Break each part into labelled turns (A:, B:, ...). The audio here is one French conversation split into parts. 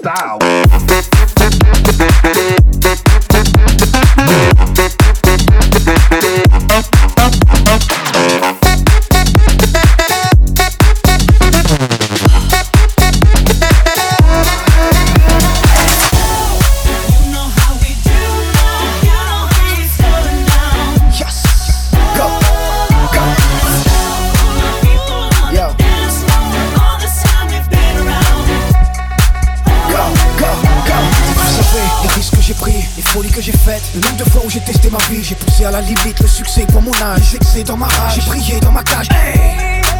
A: Cristal. J'ai le nombre de fois où j'ai testé ma vie, j'ai poussé à la limite le succès pour mon âge, j'ai dans ma rage, j'ai prié dans ma cage.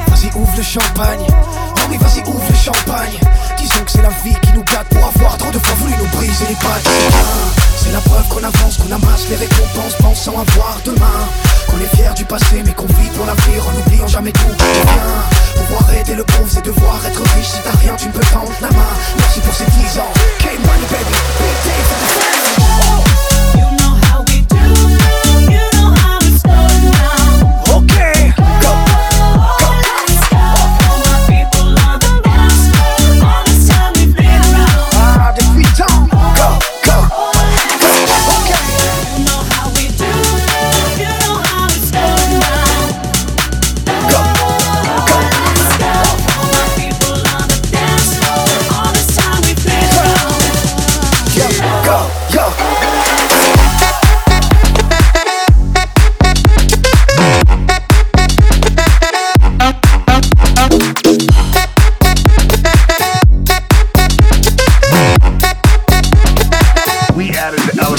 A: Vas-y ouvre le champagne, oh mais vas-y ouvre le champagne. Disons que c'est la vie qui nous gâte pour avoir trop de fois voulu nous briser les pattes. C'est bien, C'est la preuve qu'on avance, qu'on amasse les récompenses, pensant avoir demain. Qu'on est fier du passé, mais qu'on vit pour l'avenir en n'oubliant jamais tout. Bien, pouvoir aider le pauvre, c'est devoir être riche. Si t'as rien, tu ne peux tendre la main. Merci pour ces 10 ans.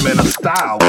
B: in a style.